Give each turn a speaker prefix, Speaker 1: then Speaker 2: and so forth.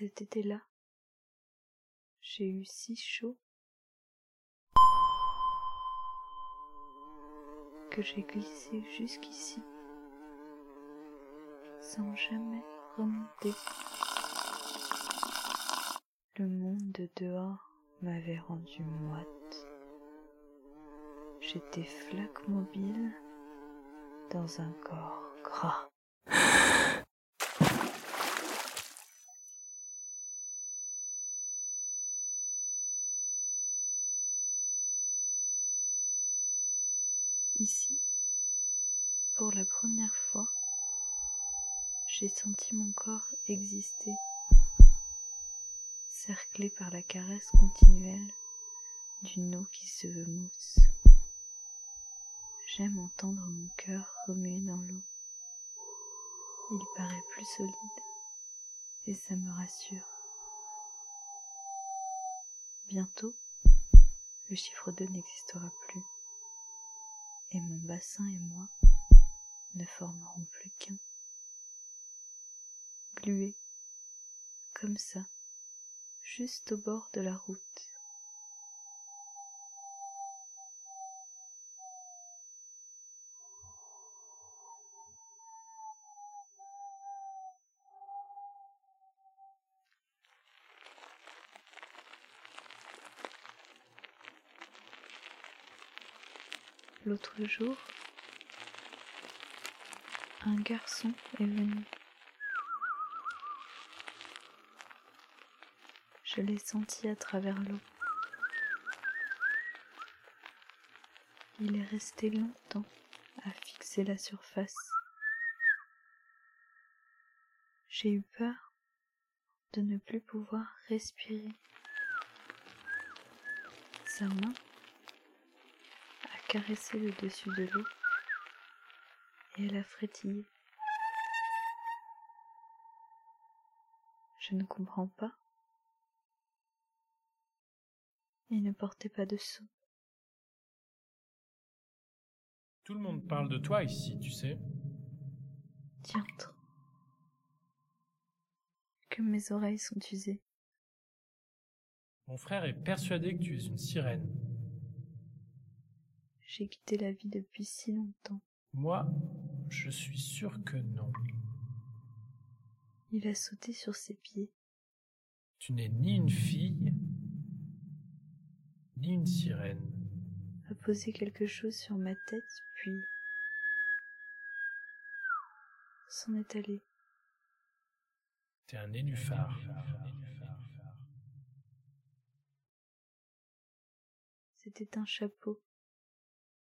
Speaker 1: Cet été-là, j'ai eu si chaud que j'ai glissé jusqu'ici sans jamais remonter. Le monde de dehors m'avait rendu moite. J'étais flaque mobile dans un corps gras. Ici, pour la première fois, j'ai senti mon corps exister, cerclé par la caresse continuelle d'une eau qui se mousse. J'aime entendre mon cœur remuer dans l'eau. Il paraît plus solide et ça me rassure. Bientôt, le chiffre 2 n'existera plus et mon bassin et moi ne formeront plus qu'un. Glué, comme ça, juste au bord de la route. L'autre jour, un garçon est venu. Je l'ai senti à travers l'eau. Il est resté longtemps à fixer la surface. J'ai eu peur de ne plus pouvoir respirer. Sa main caressé le dessus de l'eau et elle a frétillé. Je ne comprends pas. Il ne portait pas de seau.
Speaker 2: Tout le monde parle de toi ici, tu sais.
Speaker 1: Diantre. Que mes oreilles sont usées.
Speaker 2: Mon frère est persuadé que tu es une sirène.
Speaker 1: J'ai quitté la vie depuis si longtemps.
Speaker 2: Moi, je suis sûr que non.
Speaker 1: Il a sauté sur ses pieds.
Speaker 2: Tu n'es ni une fille, ni une sirène.
Speaker 1: A posé quelque chose sur ma tête, puis s'en est allé.
Speaker 2: T'es un nénuphar.
Speaker 1: C'était un chapeau